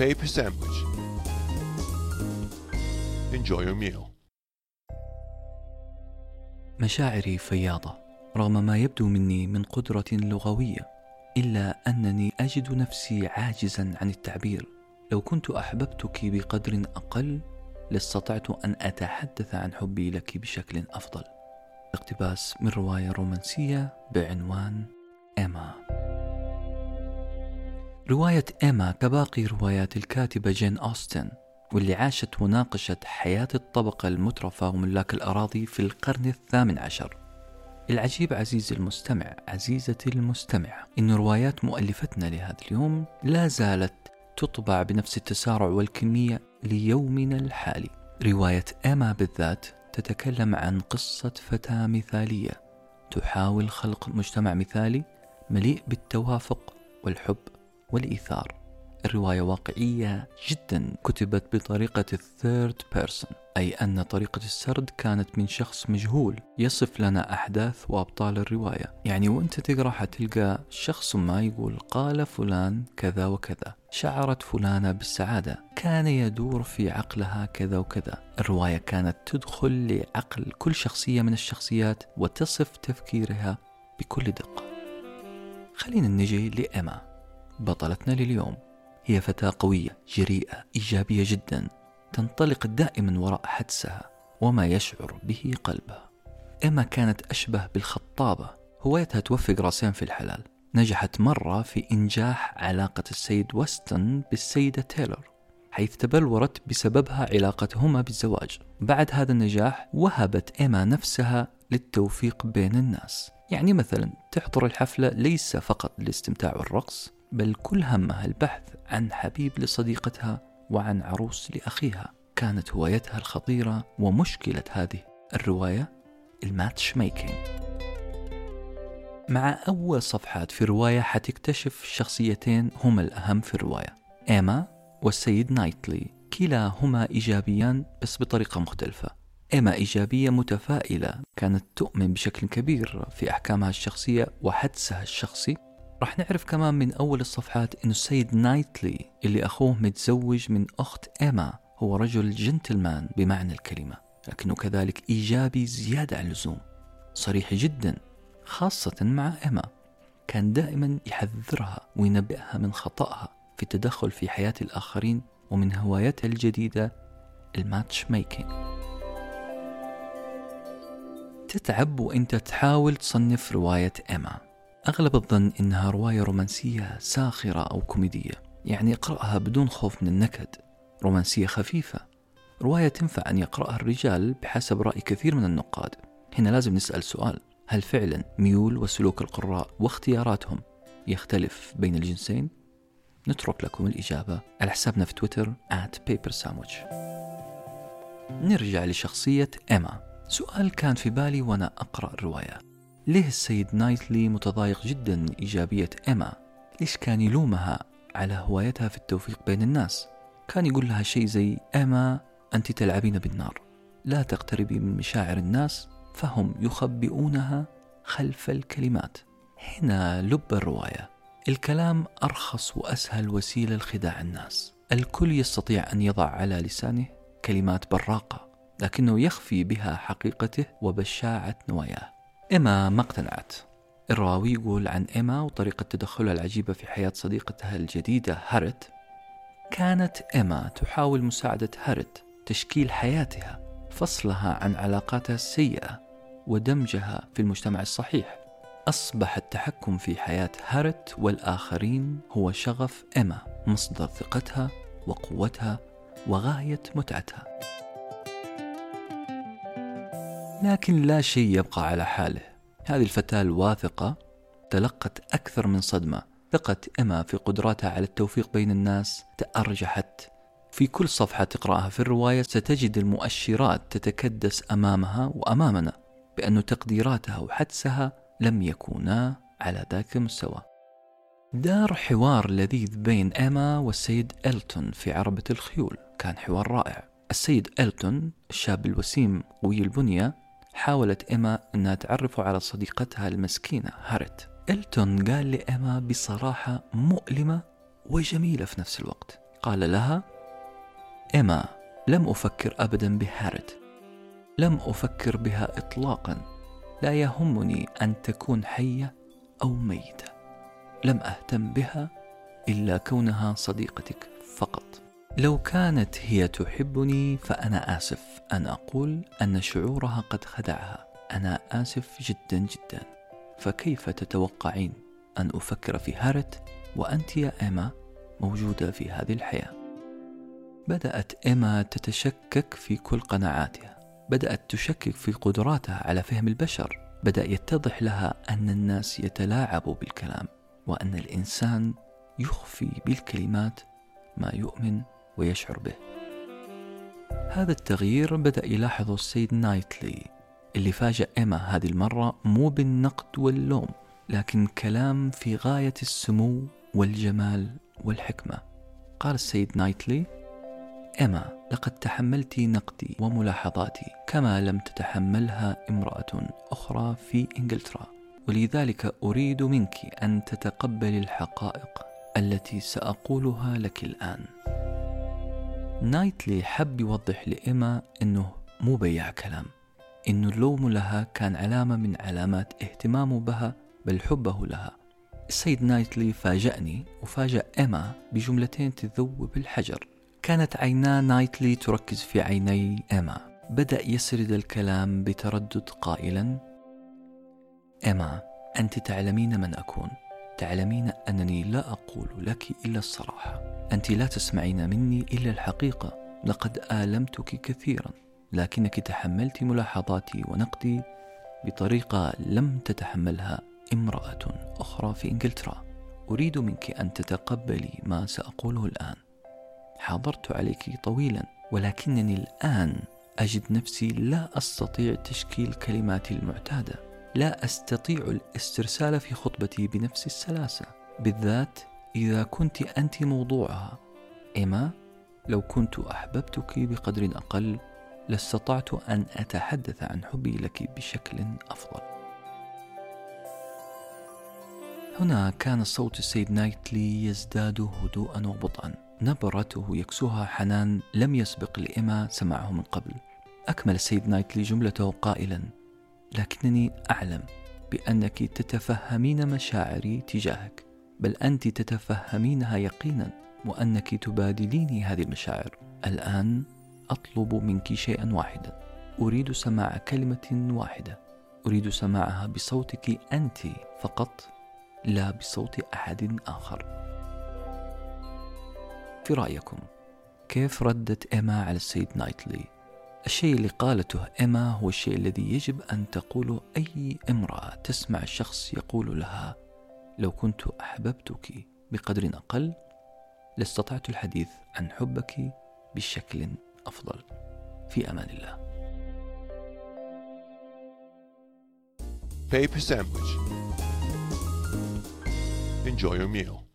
paper sandwich. Enjoy your meal. مشاعري فياضة رغم ما يبدو مني من قدرة لغوية إلا أنني أجد نفسي عاجزا عن التعبير لو كنت أحببتك بقدر أقل لاستطعت أن أتحدث عن حبي لك بشكل أفضل اقتباس من رواية رومانسية بعنوان إيما رواية إيما كباقي روايات الكاتبة جين أوستن واللي عاشت وناقشت حياة الطبقة المترفة وملاك الأراضي في القرن الثامن عشر. العجيب عزيزي المستمع عزيزتي المستمعة إن روايات مؤلفتنا لهذا اليوم لا زالت تطبع بنفس التسارع والكمية ليومنا الحالي. رواية إيما بالذات تتكلم عن قصة فتاة مثالية تحاول خلق مجتمع مثالي مليء بالتوافق والحب. والإيثار. الرواية واقعية جدا كتبت بطريقة الثيرد بيرسون أي أن طريقة السرد كانت من شخص مجهول يصف لنا أحداث وأبطال الرواية. يعني وأنت تقرأ حتلقى شخص ما يقول قال فلان كذا وكذا شعرت فلانة بالسعادة كان يدور في عقلها كذا وكذا. الرواية كانت تدخل لعقل كل شخصية من الشخصيات وتصف تفكيرها بكل دقة. خلينا نجي لإما بطلتنا لليوم. هي فتاة قوية جريئة إيجابية جدا تنطلق دائما وراء حدسها وما يشعر به قلبها. إما كانت أشبه بالخطابة هوايتها توفق رأسين في الحلال. نجحت مرة في إنجاح علاقة السيد وستون بالسيدة تايلور حيث تبلورت بسببها علاقتهما بالزواج. بعد هذا النجاح وهبت إيما نفسها للتوفيق بين الناس. يعني مثلا تحضر الحفلة ليس فقط للاستمتاع والرقص بل كل همها البحث عن حبيب لصديقتها وعن عروس لأخيها. كانت هوايتها الخطيرة ومشكلة هذه. الرواية ال match making مع أول صفحات في الرواية حتكتشف شخصيتين هما الأهم في الرواية إيما والسيد نايتلي. كلاهما إيجابيان بس بطريقة مختلفة. إيما إيجابية متفائلة. كانت تؤمن بشكل كبير في أحكامها الشخصية وحدسها الشخصي. راح نعرف كمان من أول الصفحات إنه السيد نايتلي اللي أخوه متزوج من أخت إيما هو رجل جنتلمان بمعنى الكلمة لكنه كذلك إيجابي زيادة عن اللزوم صريح جدا خاصة مع إيما كان دائما يحذرها وينبئها من خطأها في التدخل في حياة الآخرين ومن هوايتها الجديدة ال match making تتعب وإنت تحاول تصنف رواية إيما. أغلب الظن إنها رواية رومانسية ساخرة أو كوميدية. يعني اقرأها بدون خوف من النكد. رومانسية خفيفة. رواية تنفع أن يقرأها الرجال بحسب رأي كثير من النقاد. هنا لازم نسأل سؤال. هل فعلا ميول وسلوك القراء واختياراتهم يختلف بين الجنسين؟ نترك لكم الإجابة على حسابنا في تويتر at papersandwich نرجع لشخصية إيما. سؤال كان في بالي وأنا أقرأ الرواية. ليه السيد نايتلي متضايق جدا من إيجابية إيما؟ ليش كان يلومها على هوايتها في التوفيق بين الناس؟ كان يقول لها شيء زي إيما أنت تلعبين بالنار. لا تقتربي من مشاعر الناس فهم يخبئونها خلف الكلمات. هنا لب الرواية. الكلام أرخص وأسهل وسيلة لخداع الناس. الكل يستطيع أن يضع على لسانه كلمات براقة لكنه يخفي بها حقيقته وبشاعة نواياه. إما ما اقتنعت الراوي يقول عن إيما وطريقة تدخلها العجيبة في حياة صديقتها الجديدة هارييت كانت إيما تحاول مساعدة هارييت تشكيل حياتها فصلها عن علاقاتها السيئة ودمجها في المجتمع الصحيح. أصبح التحكم في حياة هارييت والآخرين هو شغف إيما مصدر ثقتها وقوتها وغاية متعتها. لكن لا شيء يبقى على حاله. هذه الفتاة الواثقة تلقت أكثر من صدمة. ثقة إما في قدراتها على التوفيق بين الناس تأرجحت. في كل صفحة تقرأها في الرواية ستجد المؤشرات تتكدس أمامها وأمامنا بأن تقديراتها وحدسها لم يكونا على ذاك المستوى. دار حوار لذيذ بين إيما والسيد إلتون في عربة الخيول. كان حوار رائع. السيد إلتون الشاب الوسيم قوي البنية حاولت إيما أنها تعرفه على صديقتها المسكينة هارت إلتون قال لإيما بصراحة مؤلمة وجميلة في نفس الوقت. قال لها إيما لم أفكر أبدا بهارت لم أفكر بها إطلاقا. لا يهمني أن تكون حية أو ميتة. لم أهتم بها إلا كونها صديقتك فقط. لو كانت هي تحبني فأنا آسف. أن أقول أن شعورها قد خدعها. أنا آسف جدا جدا. فكيف تتوقعين أن أفكر في هارت وأنت يا إيما موجودة في هذه الحياة؟ بدأت إيما تتشكك في كل قناعاتها. بدأت تشكك في قدراتها على فهم البشر. بدأ يتضح لها أن الناس يتلاعبوا بالكلام وأن الإنسان يخفي بالكلمات ما يؤمن ويشعر به. هذا التغيير بدأ يلاحظه السيد نايتلي اللي فاجأ إيما هذه المرة مو بالنقد واللوم لكن كلام في غاية السمو والجمال والحكمة. قال السيد نايتلي إيما لقد تحملت نقدي وملاحظاتي كما لم تتحملها امرأة أخرى في إنجلترا. ولذلك أريد منك أن تتقبلي الحقائق التي سأقولها لك الآن. نايتلي حب يوضح لإيما أنه مو بيع كلام إنه اللوم لها كان علامة من علامات اهتمامه بها بل حبه لها. السيد نايتلي فاجأني وفاجأ إيما بجملتين تذوب الحجر كانت عينا نايتلي تركز في عيني إيما. بدأ يسرد الكلام بتردد قائلا إيما أنت تعلمين من أكون تعلمين أنني لا أقول لك إلا الصراحة. أنت لا تسمعين مني إلا الحقيقة. لقد آلمتك كثيرا لكنك تحملت ملاحظاتي ونقدي بطريقة لم تتحملها امرأة أخرى في إنجلترا. أريد منك أن تتقبلي ما سأقوله الآن. حاضرت عليك طويلا ولكنني الآن أجد نفسي لا أستطيع تشكيل كلماتي المعتادة. لا أستطيع الاسترسال في خطبتي بنفس السلاسة. بالذات إذا كنت أنت موضوعها. إما لو كنت أحببتك بقدر أقل لاستطعت أن أتحدث عن حبي لك بشكل أفضل. هنا كان صوت السيد نايتلي يزداد هدوءا وبطئا. نبرته يكسوها حنان لم يسبق لإما سمعه من قبل. أكمل السيد نايتلي جملته قائلا لكنني أعلم بأنك تتفهمين مشاعري تجاهك. بل أنت تتفهمينها يقينا وأنك تبادليني هذه المشاعر. الآن أطلب منك شيئا واحدا. أريد سماع كلمة واحدة. أريد سماعها بصوتك أنت فقط لا بصوت أحد آخر. في رأيكم كيف ردت إيما على السيد نايتلي؟ الشيء اللي قالته إيما هو الشيء الذي يجب أن تقوله أي امرأة تسمع شخص يقول لها لو كنت أحببتك بقدر أقل لاستطعت الحديث عن حبك بشكل أفضل في أمان الله Paper sandwich. Enjoy your meal.